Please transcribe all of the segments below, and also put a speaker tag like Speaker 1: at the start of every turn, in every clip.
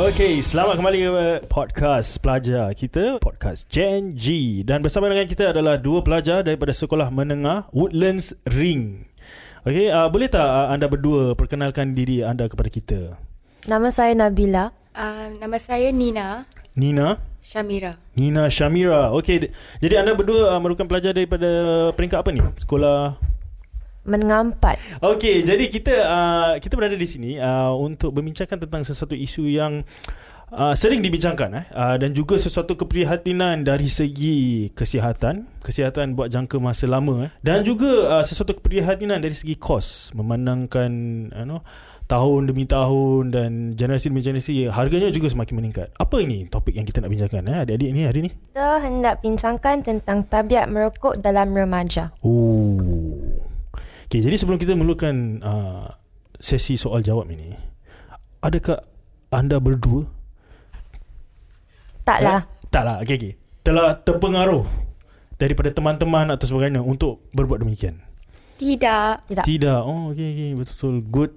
Speaker 1: Okey, selamat kembali ke podcast pelajar kita, podcast Gen G. Dan bersama dengan kita adalah dua pelajar daripada sekolah menengah Woodlands Ring. Okey, uh, boleh tak uh, anda berdua perkenalkan diri anda kepada kita?
Speaker 2: Nama saya Nabila.
Speaker 3: Uh, nama saya Nina
Speaker 1: Nina,
Speaker 3: Shamira.
Speaker 1: Nina Shamira. Okey, d- jadi anda berdua uh, merupakan pelajar daripada peringkat apa ni? Sekolah
Speaker 2: Menengah empat.
Speaker 1: Okey, jadi kita uh, kita berada di sini uh, untuk membincangkan tentang sesuatu isu yang uh, sering dibincangkan eh uh, dan juga sesuatu keprihatinan dari segi kesihatan, kesihatan buat jangka masa lama eh dan juga uh, sesuatu keprihatinan dari segi kos memandangkan you know tahun demi tahun dan generasi demi generasi harganya juga semakin meningkat. Apa ini topik yang kita nak bincangkan eh adik-adik ni hari ni?
Speaker 2: Kita hendak bincangkan tentang tabiat merokok dalam remaja.
Speaker 1: Oh. Okay, jadi sebelum kita mulakan uh, sesi soal jawab ini, adakah anda berdua
Speaker 2: Taklah.
Speaker 1: Eh, taklah, okey okey. Telah terpengaruh daripada teman-teman atau sebagainya untuk berbuat demikian.
Speaker 3: Tidak.
Speaker 2: Tidak.
Speaker 1: Tidak. Oh, okey okey, betul good.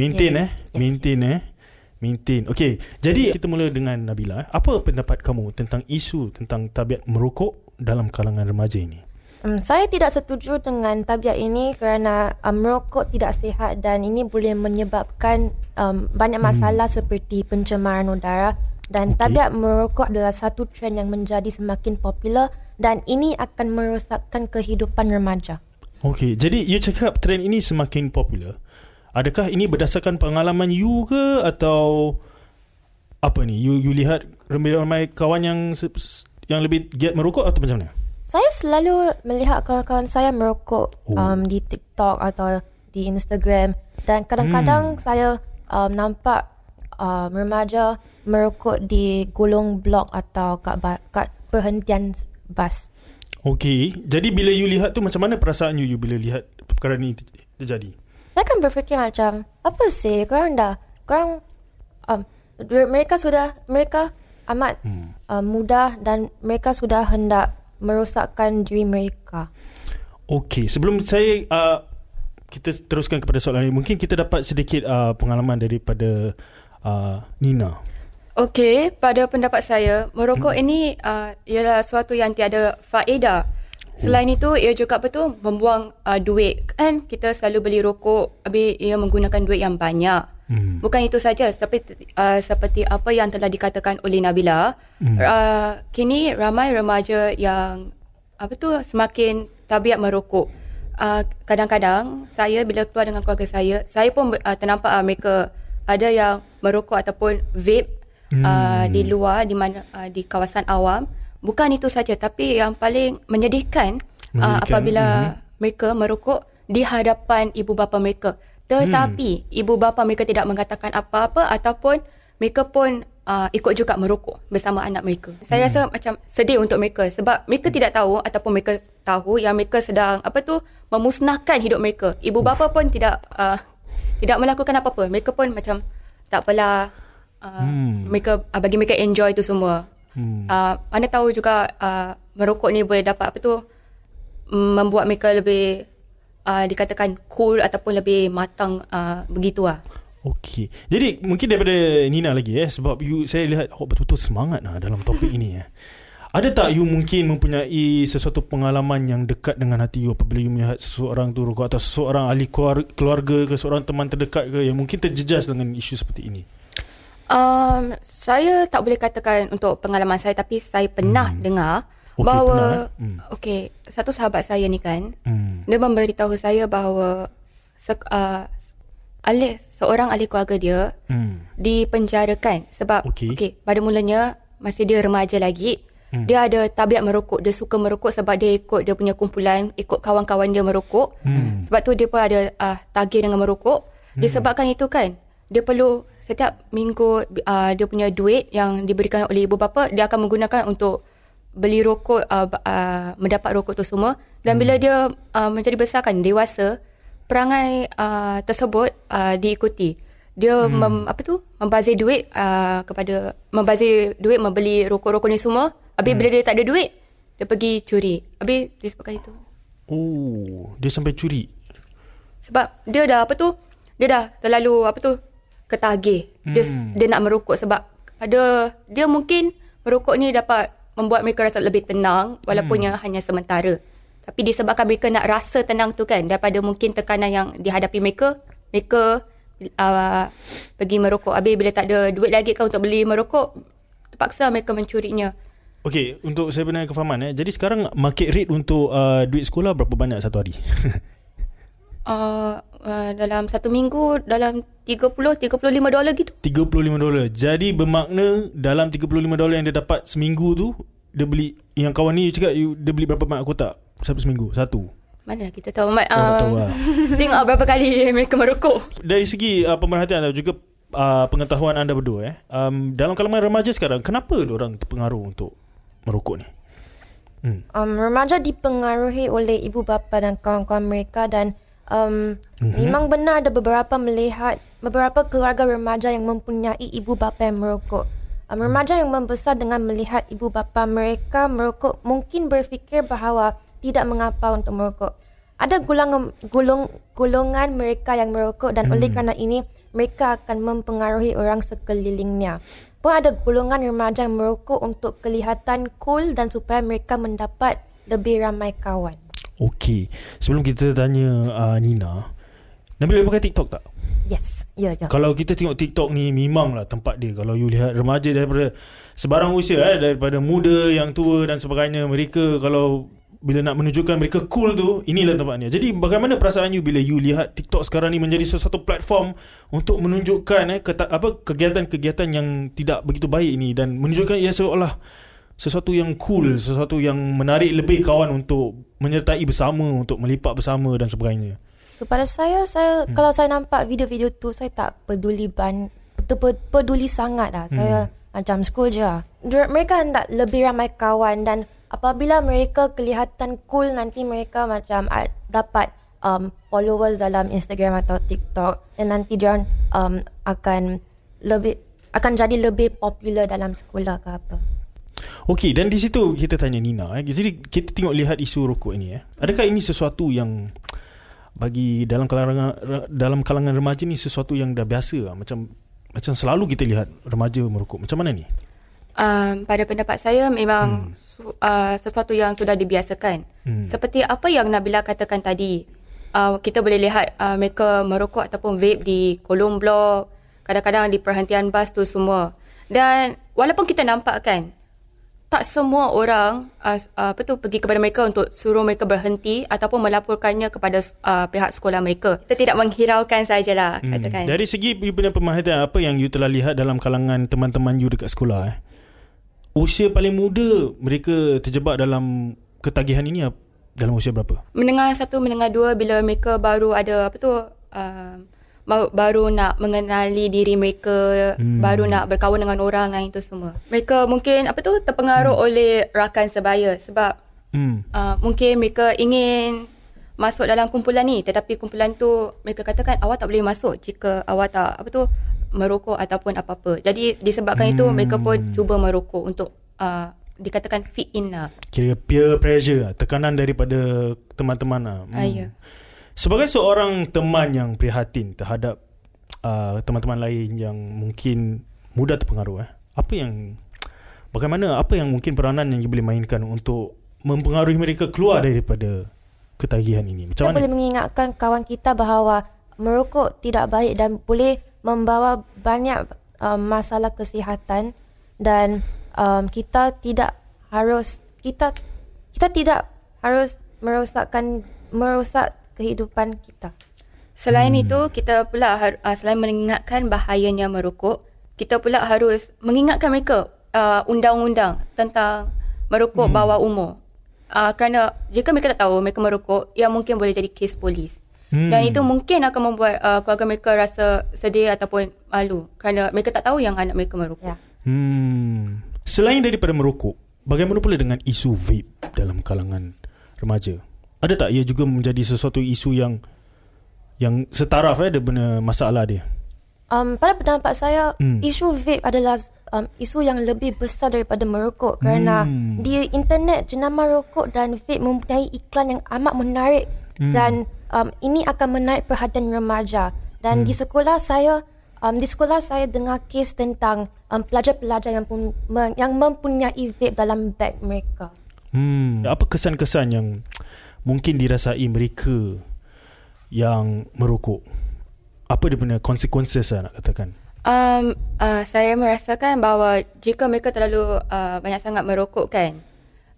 Speaker 1: Maintain
Speaker 2: Okay.
Speaker 1: eh.
Speaker 2: Yes,
Speaker 1: Maintain eh. Maintain. Okey, jadi kita mula dengan Nabila. eh. Apa pendapat kamu tentang isu tentang tabiat merokok dalam kalangan remaja ini?
Speaker 2: Um, saya tidak setuju dengan tabiat ini kerana um, merokok tidak sihat dan ini boleh menyebabkan um, banyak masalah hmm. seperti pencemaran udara dan
Speaker 1: Okey.
Speaker 2: tabiat merokok adalah satu trend yang menjadi semakin popular dan ini akan merosakkan kehidupan remaja.
Speaker 1: Okey, jadi you cakap trend ini semakin popular. Adakah ini berdasarkan pengalaman you ke atau apa ni? You you lihat ramai-ramai kawan yang yang lebih giat merokok atau macam mana?
Speaker 2: Saya selalu melihat kawan-kawan saya merokok
Speaker 1: Oh.
Speaker 2: um, di TikTok atau di Instagram dan kadang-kadang hmm. saya um, nampak um, remaja merokok di gulung blok atau kat, ba- kat perhentian bas.
Speaker 1: Okey, jadi bila you lihat tu macam mana perasaan you, you bila lihat perkara ni ter- terjadi?
Speaker 2: Saya kan berfikir macam apa sih korang dah korang um, mereka sudah mereka amat
Speaker 1: Hmm.
Speaker 2: um, mudah dan mereka sudah hendak merosakkan diri mereka.
Speaker 1: Okey, sebelum saya uh, kita teruskan kepada soalan ini, mungkin kita dapat sedikit uh, pengalaman daripada uh, Nina.
Speaker 3: Okey, pada pendapat saya, merokok hmm. ini uh, ialah suatu yang tiada faedah. Selain itu, ia juga betul membuang uh, duit. Kan kita selalu beli rokok, habis ia menggunakan duit yang banyak.
Speaker 1: Hmm.
Speaker 3: Bukan itu saja, seperti, uh, seperti apa yang telah dikatakan oleh Nabila,
Speaker 1: Hmm.
Speaker 3: uh, kini ramai remaja yang apa tu semakin tabiat merokok. Uh, kadang-kadang saya bila keluar dengan keluarga saya, saya pun uh, ternampak uh, mereka ada yang merokok ataupun vape uh, di luar di mana uh, di kawasan awam. Bukan itu saja tapi yang paling menyedihkan,
Speaker 1: Menyedihkan,
Speaker 3: uh, apabila
Speaker 1: mhm.
Speaker 3: mereka merokok di hadapan ibu bapa mereka. Tetapi hmm. ibu bapa mereka tidak mengatakan apa-apa ataupun mereka pun uh, ikut juga merokok bersama anak mereka. Saya rasa macam sedih untuk mereka sebab mereka tidak tahu ataupun mereka tahu yang mereka sedang apa tu memusnahkan hidup mereka. Ibu bapa pun tidak uh, tidak melakukan apa-apa. Mereka pun macam tak apalah uh,
Speaker 1: Hmm.
Speaker 3: mereka uh, bagi mereka enjoy tu semua.
Speaker 1: Hmm.
Speaker 3: Uh, mana tahu juga uh, merokok ni boleh dapat apa tu mm, membuat mereka lebih uh, dikatakan cool ataupun lebih matang uh, begitu lah.
Speaker 1: Okey. Jadi mungkin daripada Nina lagi eh sebab you saya lihat awak betul-betul semangat lah dalam topik ini eh. Ada tak you mungkin mempunyai sesuatu pengalaman yang dekat dengan hati you apabila you melihat seseorang tu rokok atau seseorang ahli keluar- keluarga ke seorang teman terdekat ke yang mungkin terjejas dengan isu seperti ini?
Speaker 3: Um, saya tak boleh katakan untuk pengalaman saya tapi saya pernah
Speaker 1: Hmm.
Speaker 3: dengar
Speaker 1: Okey,
Speaker 3: bahawa
Speaker 1: pernah, eh? Hmm.
Speaker 3: okey satu sahabat saya ni kan
Speaker 1: Hmm.
Speaker 3: dia memberitahu saya bahawa se, uh, ahli seorang ahli keluarga dia
Speaker 1: Hmm.
Speaker 3: dipenjarakan sebab
Speaker 1: Okey.
Speaker 3: okey pada mulanya masih dia remaja lagi
Speaker 1: Hmm.
Speaker 3: dia ada tabiat merokok dia suka merokok sebab dia ikut dia punya kumpulan ikut kawan-kawan dia merokok
Speaker 1: Hmm.
Speaker 3: sebab tu dia pun ada uh, tagih dengan merokok disebabkan itu kan dia perlu setiap minggu uh, dia punya duit yang diberikan oleh ibu bapa dia akan menggunakan untuk beli rokok uh, uh, mendapat rokok tu semua dan bila dia uh, menjadi besar kan dewasa perangai uh, tersebut uh, diikuti dia hmm. mem, apa tu membazir duit uh, kepada membazir duit membeli rokok-rokok ni semua habis hmm. bila dia tak ada duit dia pergi curi habis disebabkan itu
Speaker 1: Oh, dia sampai curi.
Speaker 3: sebab dia dah apa tu dia dah terlalu apa tu ketagih. Dia
Speaker 1: Hmm.
Speaker 3: dia nak merokok sebab pada dia mungkin merokok ni dapat membuat mereka rasa lebih tenang walaupun
Speaker 1: Hmm.
Speaker 3: yang hanya sementara. Tapi disebabkan mereka nak rasa tenang tu kan daripada mungkin tekanan yang dihadapi mereka, mereka uh, pergi merokok. Habis bila tak ada duit lagi kan untuk beli merokok, terpaksa mereka mencurinya.
Speaker 1: Okey, untuk saya benar kefahaman eh. Jadi sekarang market rate untuk uh, duit sekolah berapa banyak satu hari?
Speaker 3: Uh, uh, dalam satu minggu dalam 30 35 dolar gitu.
Speaker 1: 35 dolar. Jadi bermakna dalam 35 dolar yang dia dapat seminggu tu dia beli yang kawan ni cakap you, dia beli berapa banyak kotak satu seminggu? Satu.
Speaker 3: Mana kita tahu Mat,
Speaker 1: Oh, tak tahu
Speaker 3: uh,
Speaker 1: lah.
Speaker 3: Tengok berapa kali mereka merokok.
Speaker 1: Dari segi uh, pemerhatian dan juga uh, pengetahuan anda berdua eh. Um, dalam kalangan remaja sekarang kenapa orang terpengaruh untuk merokok ni? Hmm.
Speaker 2: Um, remaja dipengaruhi oleh ibu bapa dan kawan-kawan mereka dan um, mm-hmm. memang benar ada beberapa melihat beberapa keluarga remaja yang mempunyai ibu bapa yang merokok. Um, remaja yang membesar dengan melihat ibu bapa mereka merokok mungkin berfikir bahawa tidak mengapa untuk merokok. Ada golongan golong, golongan mereka yang merokok dan oleh kerana ini mereka akan mempengaruhi orang sekelilingnya. Pun ada golongan remaja yang merokok untuk kelihatan cool dan supaya mereka mendapat lebih ramai kawan.
Speaker 1: Okey. Sebelum kita tanya uh, Nina, Nabila pakai TikTok tak?
Speaker 2: Yes, ya ya.
Speaker 1: Kalau kita tengok TikTok ni memanglah tempat dia. Kalau you lihat remaja daripada sebarang usia eh daripada muda yang tua dan sebagainya, mereka kalau bila nak menunjukkan mereka cool tu, inilah tempatnya. Jadi bagaimana perasaan you bila you lihat TikTok sekarang ni menjadi sesuatu platform untuk menunjukkan eh keta, apa kegiatan-kegiatan yang tidak begitu baik ini dan menunjukkan ia seolah sesuatu yang cool, sesuatu yang menarik lebih kawan untuk menyertai bersama, untuk melipat bersama dan sebagainya.
Speaker 2: Kepada saya, saya hmm. kalau saya nampak video-video tu, saya tak peduli ban, pe- peduli sangat lah. Saya macam school je. lah. Mereka hendak lebih ramai kawan dan apabila mereka kelihatan cool, nanti mereka macam dapat um, followers dalam Instagram atau TikTok dan nanti dia um, akan lebih akan jadi lebih popular dalam sekolah ke apa.
Speaker 1: Okey dan di situ kita tanya Nina eh. Jadi kita tengok lihat isu rokok ini eh. Adakah ini sesuatu yang bagi dalam kalangan dalam kalangan remaja ni sesuatu yang dah biasa lah. macam macam selalu kita lihat remaja merokok. Macam mana ni?
Speaker 3: Um, pada pendapat saya memang hmm. su, uh, sesuatu yang sudah dibiasakan.
Speaker 1: Hmm.
Speaker 3: Seperti apa yang Nabila katakan tadi. Uh, kita boleh lihat uh, mereka merokok ataupun vape di kolong blok, kadang-kadang di perhentian bas tu semua. Dan walaupun kita nampak kan tak semua orang uh, uh, apa tu pergi kepada mereka untuk suruh mereka berhenti ataupun melaporkannya kepada uh, pihak sekolah mereka. Kita tidak menghiraukan sajalah
Speaker 1: Hmm.
Speaker 3: katakan.
Speaker 1: Dari segi you punya pemerhatian apa yang you telah lihat dalam kalangan teman-teman you dekat sekolah eh. Usia paling muda mereka terjebak dalam ketagihan ini dalam usia berapa?
Speaker 3: menengah satu menengah dua bila mereka baru ada apa tu uh, baru, baru nak mengenali diri mereka hmm. baru nak berkawan dengan orang lain tu semua mereka mungkin apa tu terpengaruh hmm. oleh rakan sebaya sebab
Speaker 1: Hmm.
Speaker 3: uh, mungkin mereka ingin masuk dalam kumpulan ni tetapi kumpulan tu mereka katakan awak tak boleh masuk jika awak tak apa tu merokok ataupun apa-apa jadi disebabkan hmm. itu mereka pun cuba merokok untuk uh, dikatakan fit in lah
Speaker 1: Kira peer pressure lah, tekanan daripada teman-teman lah.
Speaker 3: hmm. uh, ya
Speaker 1: Sebagai seorang teman yang prihatin terhadap uh, teman-teman lain yang mungkin mudah terpengaruh eh. Apa yang bagaimana apa yang mungkin peranan yang you boleh mainkan untuk mempengaruhi mereka keluar daripada ketagihan ini? Macam
Speaker 2: Kita
Speaker 1: mana?
Speaker 2: boleh mengingatkan kawan kita bahawa merokok tidak baik dan boleh membawa banyak um, masalah kesihatan dan um, kita tidak harus kita kita tidak harus merosakkan merosak kehidupan kita.
Speaker 3: Selain
Speaker 1: Hmm.
Speaker 3: itu, kita pula har- uh, selain mengingatkan bahayanya merokok, kita pula harus mengingatkan mereka uh, undang-undang tentang merokok
Speaker 1: Hmm.
Speaker 3: bawah umur. Uh, kerana jika mereka tak tahu mereka merokok, ia mungkin boleh jadi kes polis.
Speaker 1: Hmm.
Speaker 3: Dan itu mungkin akan membuat uh, keluarga mereka rasa sedih ataupun malu kerana mereka tak tahu yang anak mereka merokok.
Speaker 2: Ya.
Speaker 1: Hmm. Selain daripada merokok, bagaimana pula dengan isu vape dalam kalangan remaja? Ada tak ia juga menjadi sesuatu isu yang yang setaraf eh dengan masalah dia?
Speaker 2: Um, pada pendapat saya,
Speaker 1: Hmm.
Speaker 2: isu vape adalah um, isu yang lebih besar daripada merokok kerana
Speaker 1: Hmm.
Speaker 2: di internet jenama rokok dan vape mempunyai iklan yang amat menarik
Speaker 1: Hmm.
Speaker 2: dan um, ini akan menarik perhatian remaja. Dan
Speaker 1: Hmm.
Speaker 2: di sekolah saya um, di sekolah saya dengar kes tentang um, pelajar-pelajar yang pun, yang mempunyai vape dalam beg mereka.
Speaker 1: Hmm, apa kesan-kesan yang mungkin dirasai mereka yang merokok? Apa dia punya consequences lah nak katakan?
Speaker 3: Um, uh, saya merasakan bahawa jika mereka terlalu uh, banyak sangat merokok kan,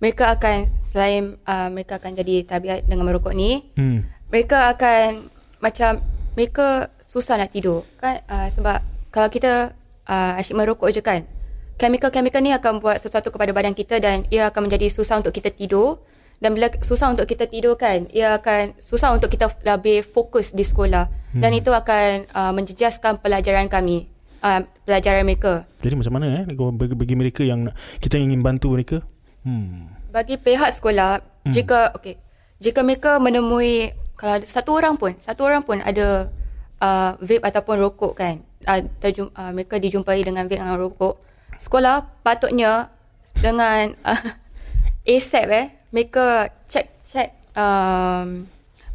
Speaker 3: mereka akan selain uh, mereka akan jadi tabiat dengan merokok ni,
Speaker 1: Hmm.
Speaker 3: mereka akan macam mereka susah nak tidur kan uh, sebab kalau kita uh, asyik merokok je kan chemical-chemical ni akan buat sesuatu kepada badan kita dan ia akan menjadi susah untuk kita tidur dan bila susah untuk kita tidur kan ia akan susah untuk kita lebih fokus di sekolah hmm. dan itu akan uh, menjejaskan pelajaran kami uh, pelajaran mereka
Speaker 1: Jadi macam mana eh bagi, mereka yang kita ingin bantu mereka? Hmm.
Speaker 3: bagi pihak sekolah hmm. jika okey jika mereka menemui kalau satu orang pun satu orang pun ada uh, vape ataupun rokok kan uh, terjum, uh, mereka dijumpai dengan vape dengan rokok sekolah patutnya dengan uh, ASAP eh mereka check check um,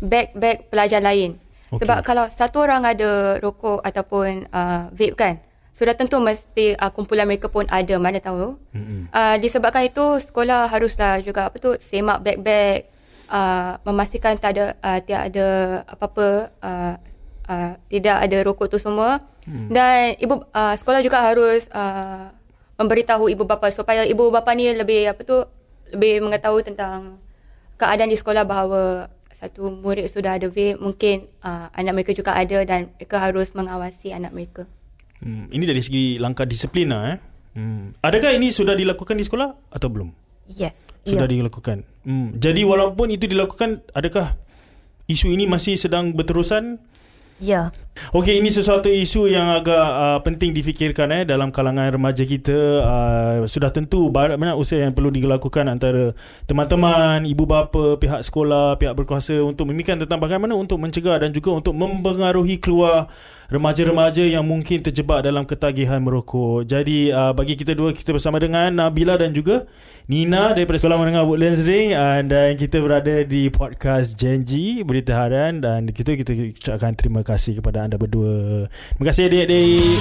Speaker 3: bag-bag pelajar lain
Speaker 1: Okey.
Speaker 3: sebab kalau satu orang ada rokok ataupun uh, vape kan sudah tentu mesti uh, kumpulan mereka pun ada mana tahu
Speaker 1: Mm-mm.
Speaker 3: Uh, disebabkan itu sekolah haruslah juga apa tu semak beg-beg uh, memastikan tak ada uh, tidak ada apa-apa uh, uh, tidak ada rokok tu semua hmm. dan ibu uh, sekolah juga harus uh, memberitahu ibu bapa supaya ibu bapa ni lebih apa tu lebih mengetahui tentang keadaan di sekolah bahawa satu murid sudah ada vape mungkin uh, anak mereka juga ada dan mereka harus mengawasi anak mereka
Speaker 1: Hmm. Ini dari segi langkah disiplin lah eh. Hmm. Adakah ini sudah dilakukan di sekolah atau belum?
Speaker 2: Yes.
Speaker 1: Sudah
Speaker 2: Ya.
Speaker 1: dilakukan. Hmm. Jadi walaupun itu dilakukan, adakah isu ini masih sedang berterusan?
Speaker 2: Ya.
Speaker 1: Okey, ini sesuatu isu yang agak uh, penting difikirkan eh dalam kalangan remaja kita. Uh, sudah tentu banyak usaha yang perlu dilakukan antara teman-teman, ibu bapa, pihak sekolah, pihak berkuasa untuk memikirkan tentang bagaimana untuk mencegah dan juga untuk mempengaruhi keluar remaja-remaja yang mungkin terjebak dalam ketagihan merokok. Jadi uh, bagi kita dua kita bersama dengan Nabila dan juga Nina daripada Sekolah Menengah Woodlands Ring uh, dan kita berada di podcast Janji Berita Harian dan kita kita ucapkan terima kasih kepada anda berdua. Terima kasih adik-adik.